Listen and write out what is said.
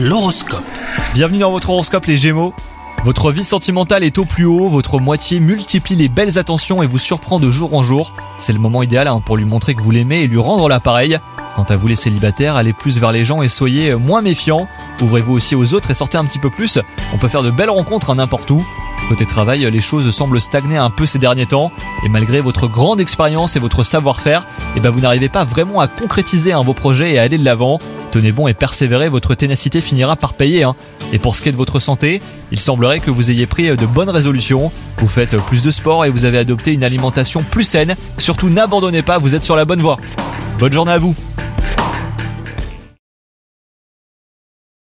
L'horoscope. Bienvenue dans votre horoscope les Gémeaux. Votre vie sentimentale est au plus haut, votre moitié multiplie les belles attentions et vous surprend de jour en jour. C'est le moment idéal hein, pour lui montrer que vous l'aimez et lui rendre l'appareil. Quant à vous les célibataires, allez plus vers les gens et soyez moins méfiants. Ouvrez-vous aussi aux autres et sortez un petit peu plus. On peut faire de belles rencontres n'importe où. Côté travail, les choses semblent stagner un peu ces derniers temps, et malgré votre grande expérience et votre savoir-faire, eh ben vous n'arrivez pas vraiment à concrétiser hein, vos projets et à aller de l'avant. Tenez bon et persévérez, votre ténacité finira par payer. hein. Et pour ce qui est de votre santé, il semblerait que vous ayez pris de bonnes résolutions. Vous faites plus de sport et vous avez adopté une alimentation plus saine. Surtout n'abandonnez pas, vous êtes sur la bonne voie. Bonne journée à vous